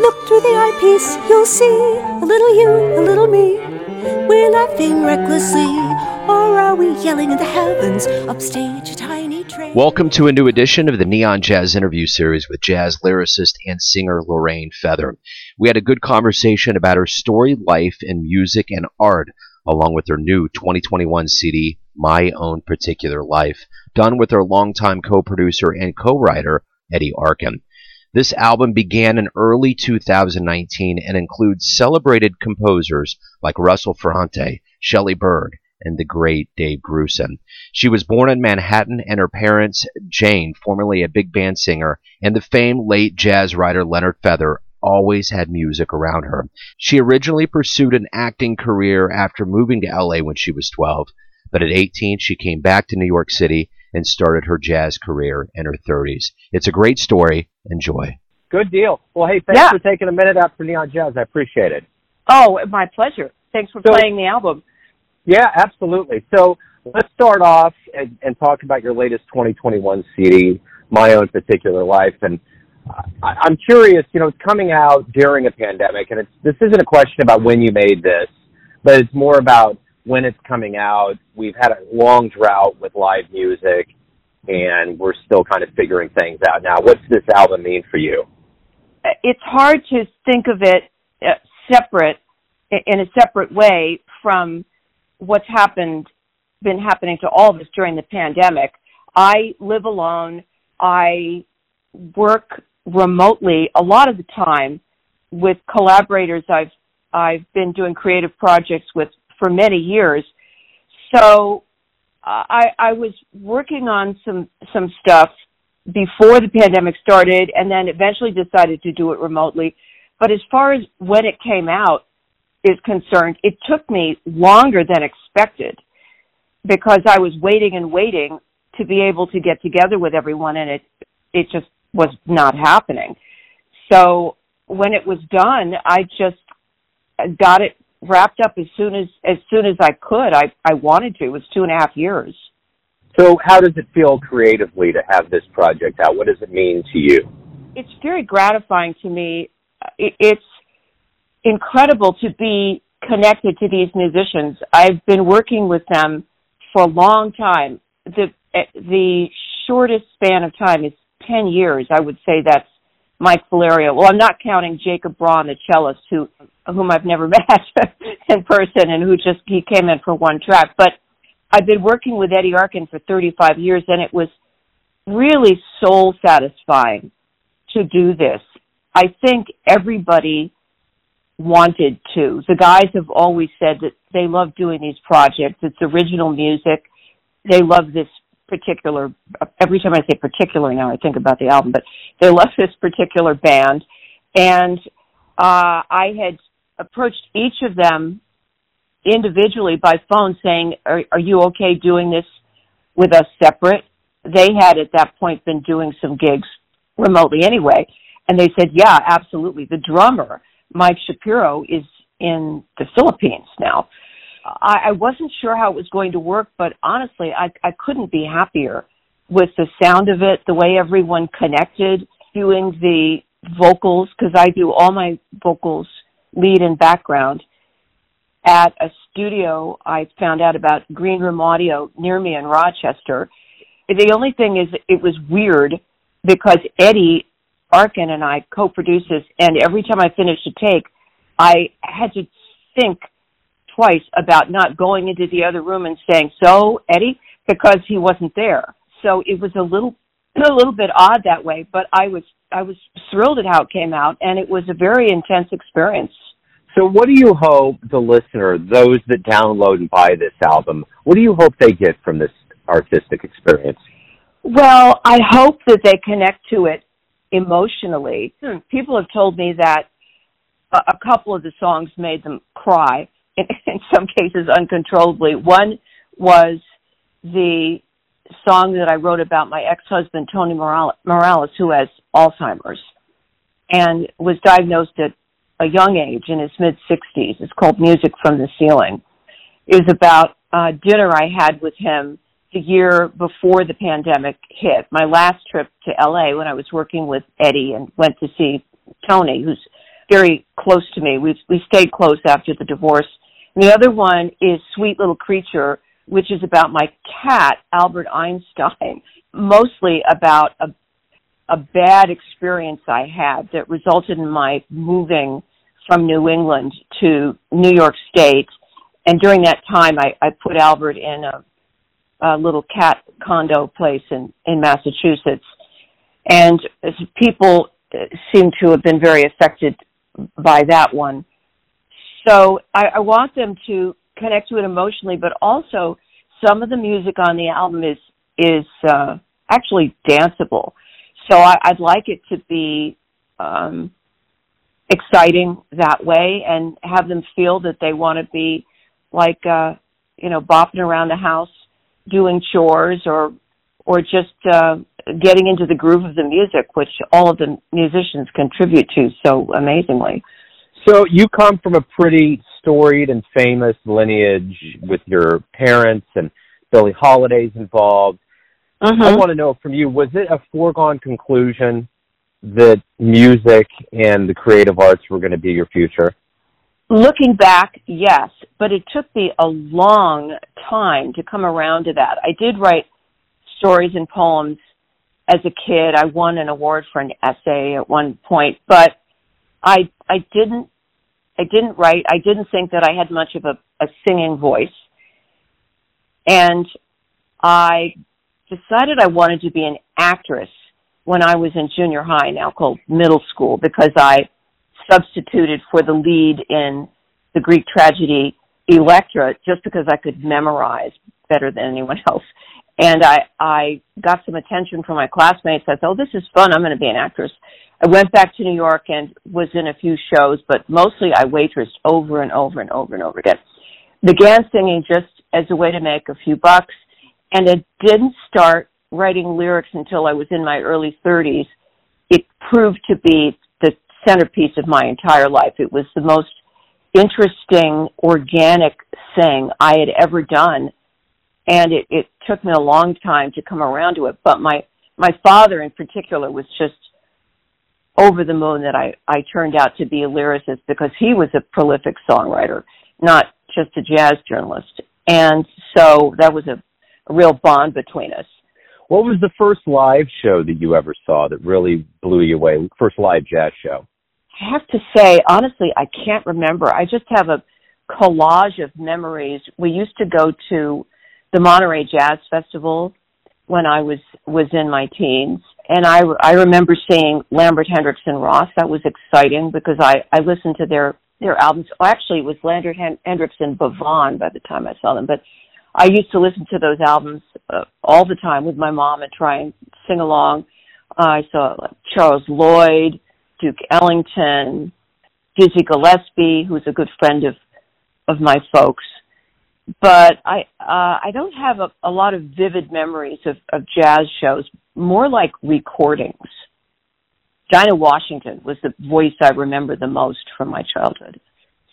Look through the eyepiece, you'll see a little you, a little me. We're laughing recklessly, or are we yelling in the heavens? Upstage, a tiny train. Welcome to a new edition of the Neon Jazz interview series with jazz lyricist and singer Lorraine Feather. We had a good conversation about her story, life, and music and art, along with her new 2021 CD, My Own Particular Life, done with her longtime co producer and co writer, Eddie Arkin. This album began in early 2019 and includes celebrated composers like Russell Ferrante, Shelly Berg, and the great Dave Grusin. She was born in Manhattan, and her parents, Jane, formerly a big band singer, and the famed late jazz writer Leonard Feather, always had music around her. She originally pursued an acting career after moving to LA when she was 12, but at 18 she came back to New York City and started her jazz career in her 30s. It's a great story. Enjoy. Good deal. Well, hey, thanks Yeah. for taking a minute out for Neon Jazz. I appreciate it. Oh, my pleasure. Thanks for So- playing the album. Yeah, absolutely. So let's start off and, and talk about your latest 2021 CD, My Own Particular Life. And I, I'm curious, you know, it's coming out during a pandemic, and it's this isn't a question about when you made this, but it's more about when it's coming out. We've had a long drought with live music, and we're still kind of figuring things out now. What's this album mean for you? It's hard to think of it uh, separate in a separate way from what's happened been happening to all of us during the pandemic. I live alone. I work remotely a lot of the time with collaborators I've I've been doing creative projects with for many years. So I I was working on some some stuff before the pandemic started and then eventually decided to do it remotely. But as far as when it came out is concerned, it took me longer than expected because I was waiting and waiting to be able to get together with everyone and it it just was not happening. So when it was done, I just got it wrapped up as soon as as soon as I could. I I wanted to. It was two and a half years. So, how does it feel creatively to have this project out? What does it mean to you? it's very gratifying to me. It, it's incredible to be connected to these musicians. I've been working with them for a long time. The the shortest span of time is ten years. I would say that's Mike Valerio. Well, I'm not counting Jacob Braun, the cellist, who whom I've never met in person and who just he came in for one track. But I've been working with Eddie Arkin for 35 years, and it was really soul satisfying to do this. I think everybody wanted to. The guys have always said that they love doing these projects. It's original music. They love this particular, every time I say particular now, I think about the album, but they left this particular band. And, uh, I had approached each of them individually by phone saying, are, are you okay doing this with us separate? They had at that point been doing some gigs remotely anyway. And they said, yeah, absolutely. The drummer, Mike Shapiro, is in the Philippines now. I, I wasn't sure how it was going to work, but honestly, I, I couldn't be happier with the sound of it, the way everyone connected, doing the vocals, because I do all my vocals, lead and background, at a studio I found out about Green Room Audio near me in Rochester. The only thing is, it was weird because Eddie Arkin and I co-produce this, and every time I finished a take, I had to think twice about not going into the other room and saying, "So, Eddie," because he wasn't there. So it was a little, a little bit odd that way. But I was, I was thrilled at how it came out, and it was a very intense experience. So, what do you hope the listener, those that download and buy this album, what do you hope they get from this artistic experience? Well, I hope that they connect to it emotionally. Hmm. People have told me that a, a couple of the songs made them cry, in, some cases uncontrollably. One was the song that I wrote about my ex-husband, Tony Morales, Morales who has Alzheimer's and was diagnosed at a young age in his mid 60s. It's called Music from the Ceiling. It was about a dinner I had with him the year before the pandemic hit. My last trip to LA when I was working with Eddie and went to see Tony, who's very close to me. We we stayed close after the divorce. The other one is Sweet Little Creature, which is about my cat Albert Einstein, mostly about a a bad experience I had that resulted in my moving from New England to New York State. And during that time, I, I put Albert in a, a little cat condo place in, in Massachusetts. And people uh, seem to have been very affected by that one. So I, I want them to connect to it emotionally, but also some of the music on the album is is uh, actually danceable. So I, I'd like it to be um, exciting that way, and have them feel that they want to be like uh, you know bopping around the house, doing chores, or or just uh, getting into the groove of the music, which all of the musicians contribute to so amazingly. So you come from a pretty storied and famous lineage with your parents and Billie Holiday's involved. Mm-hmm. I want to know from you, was it a foregone conclusion that music and the creative arts were going to be your future? Looking back, yes, but it took me a long time to come around to that. I did write stories and poems as a kid. I won an award for an essay at one point, but I I didn't I didn't write. I didn't think that I had much of a, a singing voice, and I decided I wanted to be an actress when I was in junior high, now called middle school, because I substituted for the lead in the Greek tragedy Electra just because I could memorize better than anyone else and I I got some attention from my classmates. I thought, oh, this is fun. I'm going to be an actress. I went back to New York and was in a few shows, but mostly I waitressed over and over and over and over again. Began singing just as a way to make a few bucks, and it didn't start writing lyrics until I was in my early 30s. It proved to be the centerpiece of my entire life. It was the most interesting, organic thing I had ever done and it, it took me a long time to come around to it. But my my father in particular was just over the moon that I I turned out to be a lyricist because he was a prolific songwriter, not just a jazz journalist. And so that was a, a real bond between us. What was the first live show that you ever saw that really blew you away? First live jazz show? I have to say, honestly, I can't remember. I just have a collage of memories. We used to go to the Monterey Jazz Festival when I was was in my teens, and I I remember seeing Lambert Hendricks and Ross. That was exciting because I I listened to their their albums. Well, actually, it was Lambert Hendricks and Bavan by the time I saw them, but I used to listen to those albums uh, all the time with my mom and try and sing along. Uh, I saw like, Charles Lloyd, Duke Ellington, Dizzy Gillespie, who's a good friend of of my folks but I uh, I don't have a, a lot of vivid memories of, of jazz shows. More like recordings. Dinah Washington was the voice I remember the most from my childhood.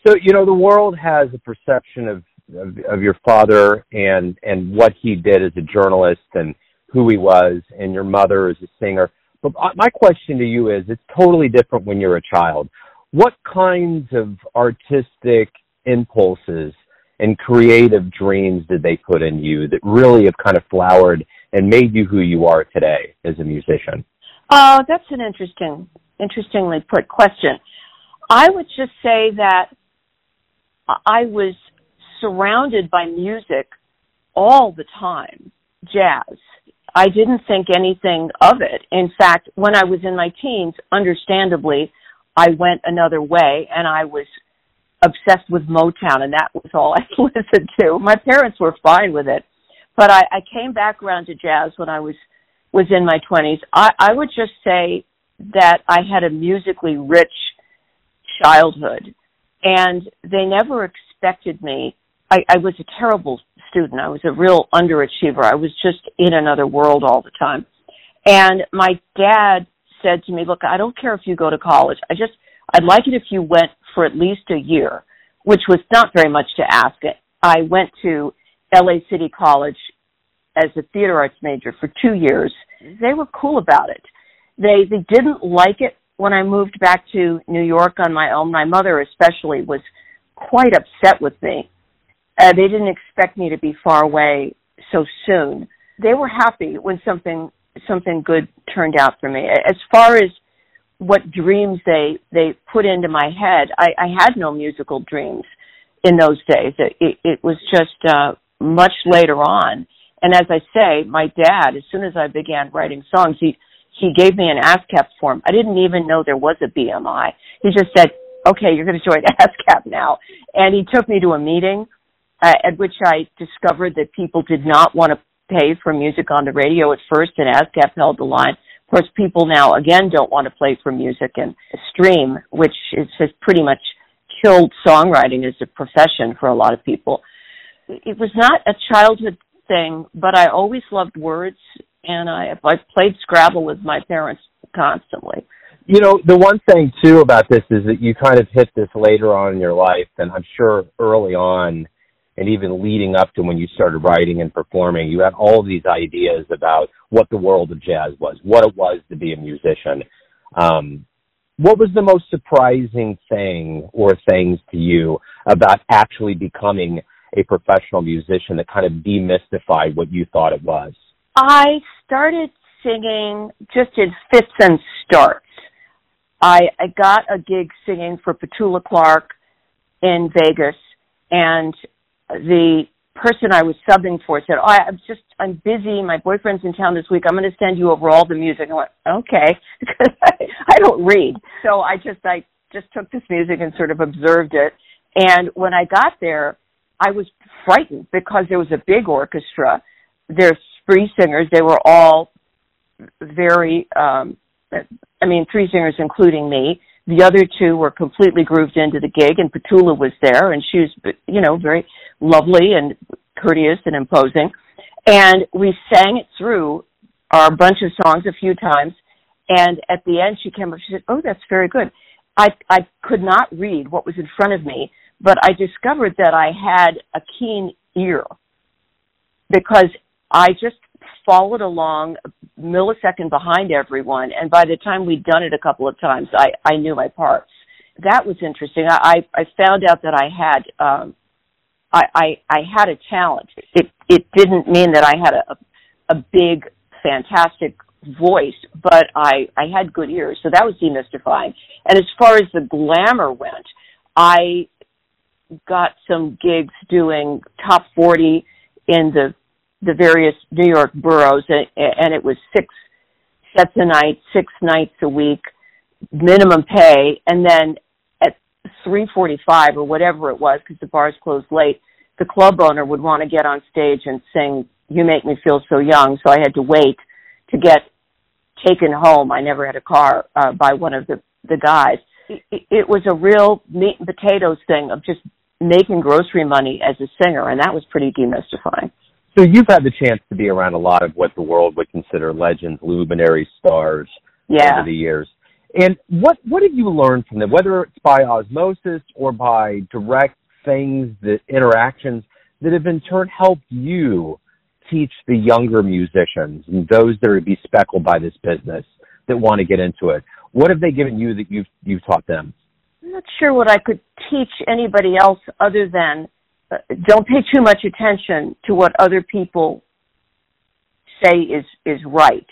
So you know the world has a perception of, of of your father and and what he did as a journalist and who he was, and your mother as a singer. But my question to you is, it's totally different when you're a child. What kinds of artistic impulses and creative dreams did they put in you that really have kind of flowered and made you who you are today as a musician? Oh, that's an interesting, interestingly put question. I would just say that I was surrounded by music all the time, jazz. I didn't think anything of it. In fact, when I was in my teens, understandably, I went another way and I was obsessed with Motown, and that was all I listened to. My parents were fine with it, but I, I came back around to jazz when I was was in my twenties. I, I would just say that I had a musically rich childhood, and they never expected me. I, I was a terrible student. I was a real underachiever. I was just in another world all the time. And my dad said to me, "Look, I don't care if you go to college. I just I'd like it if you went for at least a year, which was not very much to ask. I went to LA City College as a theater arts major for two years. They were cool about it. They they didn't like it when I moved back to New York on my own, my mother especially was quite upset with me. Uh, they didn't expect me to be far away so soon. They were happy when something something good turned out for me. As far as what dreams they they put into my head, I, I had no musical dreams in those days. It, it, it was just uh, much later on. And as I say, my dad, as soon as I began writing songs, he he gave me an ASCAP form. I didn't even know there was a BMI. He just said, "Okay, you're going to join ASCAP now," and he took me to a meeting uh, at which I discovered that people did not want to pay for music on the radio at first, and ASCAP held the line. Of course, people now again don't want to play for music and stream, which is, has pretty much killed songwriting as a profession for a lot of people. It was not a childhood thing, but I always loved words, and I I played Scrabble with my parents constantly. You know, the one thing too about this is that you kind of hit this later on in your life, and I'm sure early on and even leading up to when you started writing and performing, you had all of these ideas about what the world of jazz was, what it was to be a musician. Um, what was the most surprising thing or things to you about actually becoming a professional musician that kind of demystified what you thought it was? I started singing just in fits and starts. I, I got a gig singing for Petula Clark in Vegas, and the person I was subbing for said, "Oh, I'm just I'm busy. My boyfriend's in town this week. I'm going to send you over all the music." I went, "Okay," I, I don't read, so I just I just took this music and sort of observed it. And when I got there, I was frightened because there was a big orchestra. There's three singers. They were all very, um, I mean, three singers including me. The other two were completely grooved into the gig, and Petula was there, and she was, you know, very lovely and courteous and imposing. And we sang it through our bunch of songs a few times. And at the end, she came up. She said, "Oh, that's very good." I I could not read what was in front of me, but I discovered that I had a keen ear because I just followed along millisecond behind everyone, and by the time we'd done it a couple of times, I I knew my parts. That was interesting. I I found out that I had um, I, I I had a talent. It it didn't mean that I had a a big fantastic voice, but I I had good ears, so that was demystifying. And as far as the glamour went, I got some gigs doing top 40 in the the various New York boroughs, and, and it was six sets a night, six nights a week, minimum pay, and then at 3:45 or whatever it was, because the bars closed late, the club owner would want to get on stage and sing "You Make Me Feel So Young," so I had to wait to get taken home. I never had a car uh, by one of the the guys. It, it was a real meat and potatoes thing of just making grocery money as a singer, and that was pretty demystifying. So you've had the chance to be around a lot of what the world would consider legends, luminary stars yeah. over the years. And what what have you learned from them, whether it's by osmosis or by direct things, the interactions that have in turn helped you teach the younger musicians and those that are be speckled by this business that want to get into it? What have they given you that you've you've taught them? I'm not sure what I could teach anybody else other than don't pay too much attention to what other people say is is right.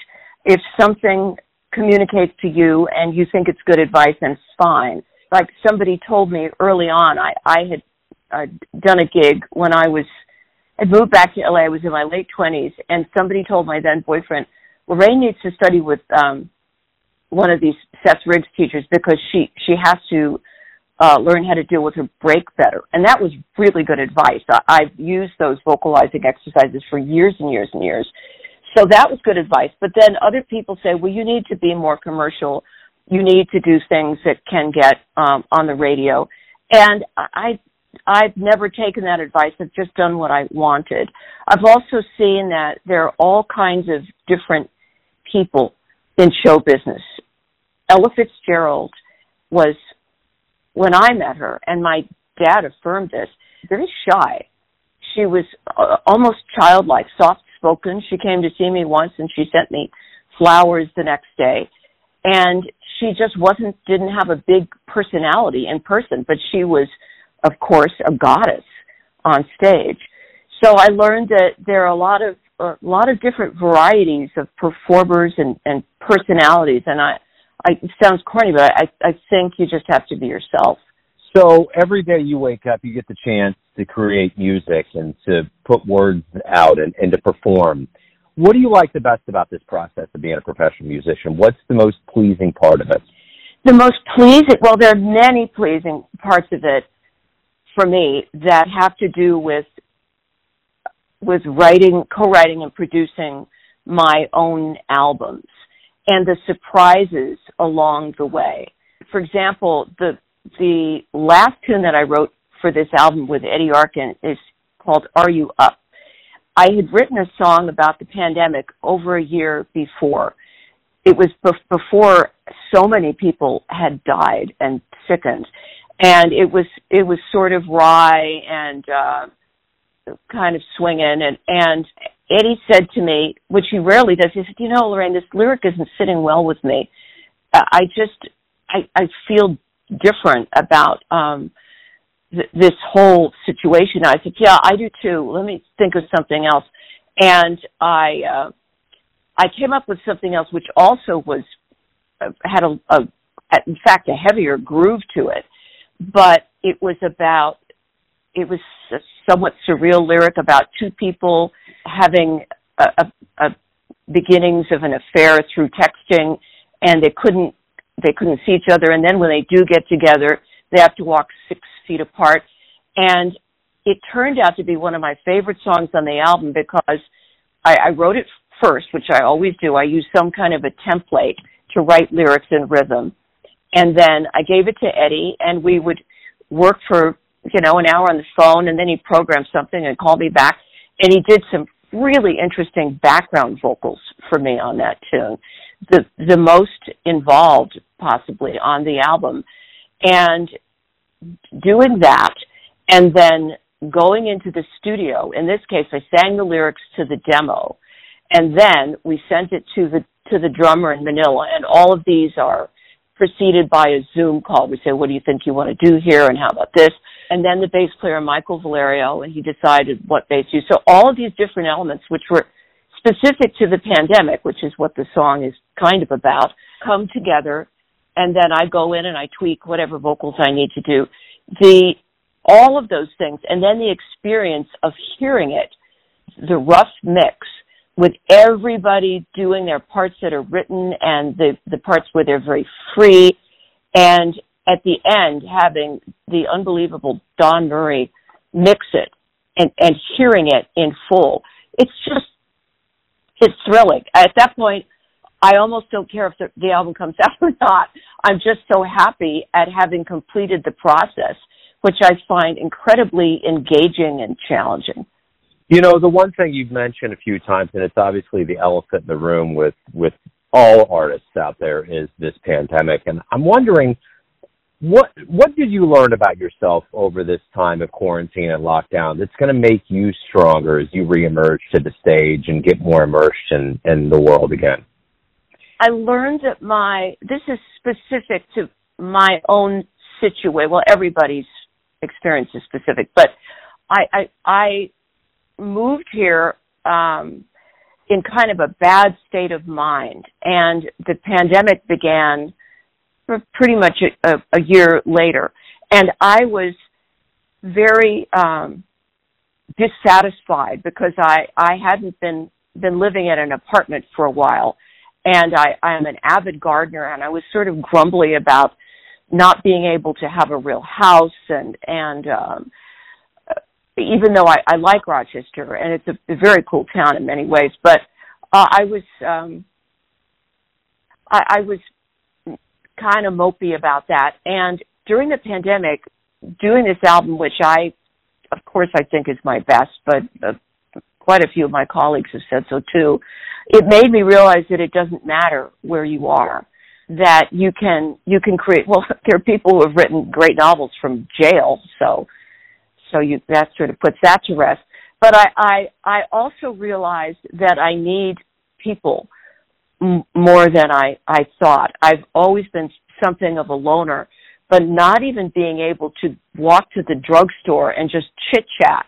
If something communicates to you and you think it's good advice, then it's fine. Like somebody told me early on, I I had uh, done a gig when I was I moved back to LA. I was in my late twenties, and somebody told my then boyfriend, "Lorraine needs to study with um one of these Seth Riggs teachers because she she has to uh, learn how to deal with her break better. And that was really good advice. I, I've used those vocalizing exercises for years and years and years. So that was good advice. But then other people say, well, you need to be more commercial. You need to do things that can get um, on the radio. And I, I've never taken that advice. I've just done what I wanted. I've also seen that there are all kinds of different people in show business. Ella Fitzgerald was when I met her, and my dad affirmed this, very shy. She was uh, almost childlike, soft spoken. She came to see me once and she sent me flowers the next day. And she just wasn't didn't have a big personality in person, but she was, of course, a goddess on stage. So I learned that there are a lot of a lot of different varieties of performers and, and personalities, and I, I it sounds corny, but I, I think you just have to be yourself. So every day you wake up, you get the chance to create music and to put words out and, and to perform. What do you like the best about this process of being a professional musician? What's the most pleasing part of it? The most pleasing, well, there are many pleasing parts of it for me that have to do with with writing, co-writing, and producing my own albums and the surprises along the way. For example, the the last tune that I wrote for this album with Eddie Arkin is called "Are You Up." I had written a song about the pandemic over a year before. It was before so many people had died and sickened, and it was it was sort of wry and uh, kind of swinging. And and Eddie said to me, which he rarely does, he said, "You know, Lorraine, this lyric isn't sitting well with me. I just I I feel different about." um th- this whole situation. I said, "Yeah, I do too. Let me think of something else." And I uh, I came up with something else, which also was uh, had a, a in fact a heavier groove to it, but it was about it was a somewhat surreal lyric about two people having a, a, a beginnings of an affair through texting, and they couldn't they couldn't see each other, and then when they do get together, they have to walk six feet apart. And it turned out to be one of my favorite songs on the album because I, I wrote it first, which I always do. I use some kind of a template to write lyrics and rhythm. And then I gave it to Eddie and we would work for, you know, an hour on the phone and then he programmed something and called me back and he did some really interesting background vocals for me on that tune. The the most involved possibly on the album. And doing that and then going into the studio. In this case, I sang the lyrics to the demo, and then we sent it to the to the drummer in Manila. And all of these are preceded by a Zoom call. We say, "What do you think you want to do here?" and "How about this?" And then the bass player Michael Valerio, and he decided what bass to use. So all of these different elements, which were specific to the pandemic, which is what the song is kind of about, come together and then I go in and I tweak whatever vocals I need to do. The all of those things, and then the experience of hearing it, the rough mix with everybody doing their parts that are written and the the parts where they're very free, and at the end having the unbelievable Don Murray mix it and and hearing it in full. It's just it's thrilling. At that point, I almost don't care if the, the album comes out or not. I'm just so happy at having completed the process, which I find incredibly engaging and challenging. You know, the one thing you've mentioned a few times, and it's obviously the elephant in the room with with all artists out there, is this pandemic. And I'm wondering, what what did you learn about yourself over this time of quarantine and lockdown that's going to make you stronger as you reemerge to the stage and get more immersed in in the world again? I learned that my this is specific to my own situation. Well, everybody's experience is specific, but I I, I moved here um, in kind of a bad state of mind, and the pandemic began pretty much a, a, year later, and I was very um, dissatisfied because I I hadn't been been living in an apartment for a while. And I, I'm an avid gardener and I was sort of grumbly about not being able to have a real house and and um even though I, I like Rochester and it's a, a very cool town in many ways, but uh, I was um I, I was kind of mopey about that. And during the pandemic, doing this album, which I, of course, I think is my best, but uh, quite a few of my colleagues have said so too it made me realize that it doesn't matter where you are that you can you can create well there are people who have written great novels from jail so so you that sort of puts that to rest but i i i also realized that i need people more than I I thought. I've always been something of a loner, but not even being able to walk to the drugstore and just chit chat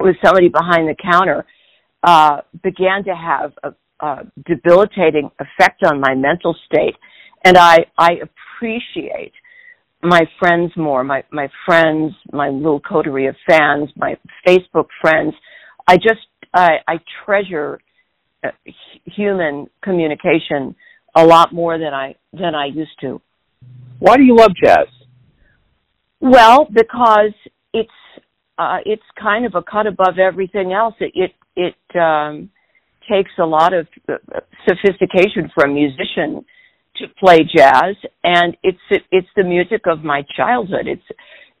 with somebody behind the counter uh, began to have a, a debilitating effect on my mental state, and I I appreciate my friends more, my my friends, my little coterie of fans, my Facebook friends. I just I, I treasure human communication a lot more than I than I used to. Why do you love jazz? Well, because it's uh, it's kind of a cut above everything else. It it, it um, takes a lot of uh, sophistication for a musician to play jazz, and it's it, it's the music of my childhood. It's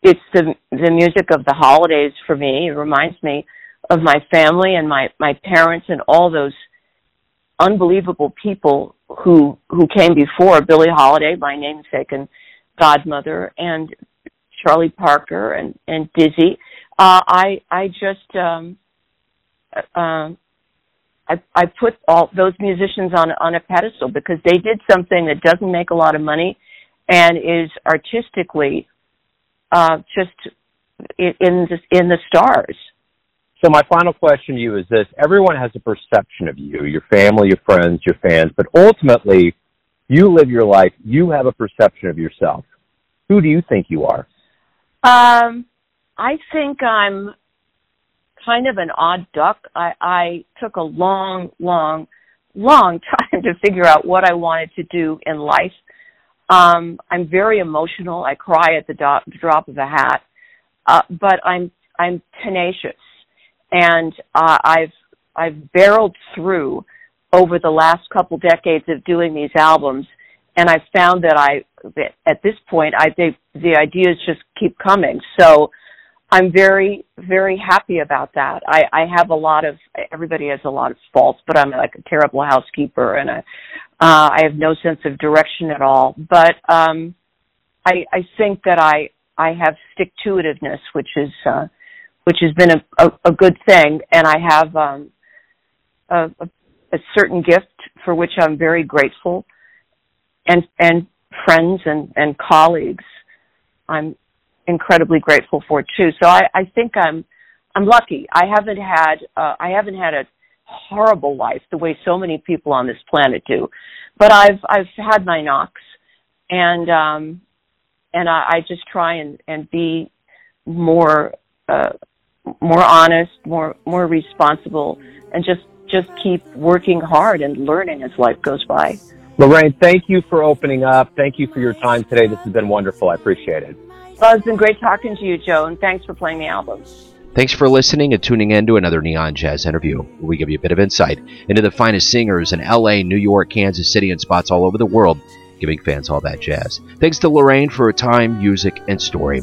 it's the the music of the holidays for me. It reminds me of my family and my my parents and all those unbelievable people who who came before Billie Holiday, my namesake and godmother, and Charlie Parker and and Dizzy. Uh, I I just um, uh, I, I put all those musicians on on a pedestal because they did something that doesn't make a lot of money and is artistically uh, just in the, in the stars. So my final question to you is this: Everyone has a perception of you, your family, your friends, your fans, but ultimately, you live your life. You have a perception of yourself. Who do you think you are? Um, I think I'm kind of an odd duck. I, I took a long, long, long time to figure out what I wanted to do in life. Um, I'm very emotional. I cry at the do- drop of a hat, uh, but I'm I'm tenacious, and uh, I've I've barreled through over the last couple decades of doing these albums, and I've found that I at this point I think the ideas just keep coming. So I'm very, very happy about that. I, I have a lot of, everybody has a lot of faults, but I'm like a terrible housekeeper and I, uh, I have no sense of direction at all. But, um, I, I think that I, I have stick to itiveness, which is, uh, which has been a, a, a good thing. And I have, um, a, a, certain gift for which I'm very grateful and, and friends and, and colleagues. I'm incredibly grateful for too. So I, I think I'm I'm lucky. I haven't had uh, I haven't had a horrible life the way so many people on this planet do, but I've I've had my knocks, and um, and I, I just try and and be more uh, more honest, more more responsible, and just just keep working hard and learning as life goes by. Lorraine, thank you for opening up. Thank you for your time today. This has been wonderful. I appreciate it. Well, it's been great talking to you, Joe, and thanks for playing the album. Thanks for listening and tuning in to another Neon Jazz interview, where we give you a bit of insight into the finest singers in LA, New York, Kansas City, and spots all over the world, giving fans all that jazz. Thanks to Lorraine for her time, music, and story.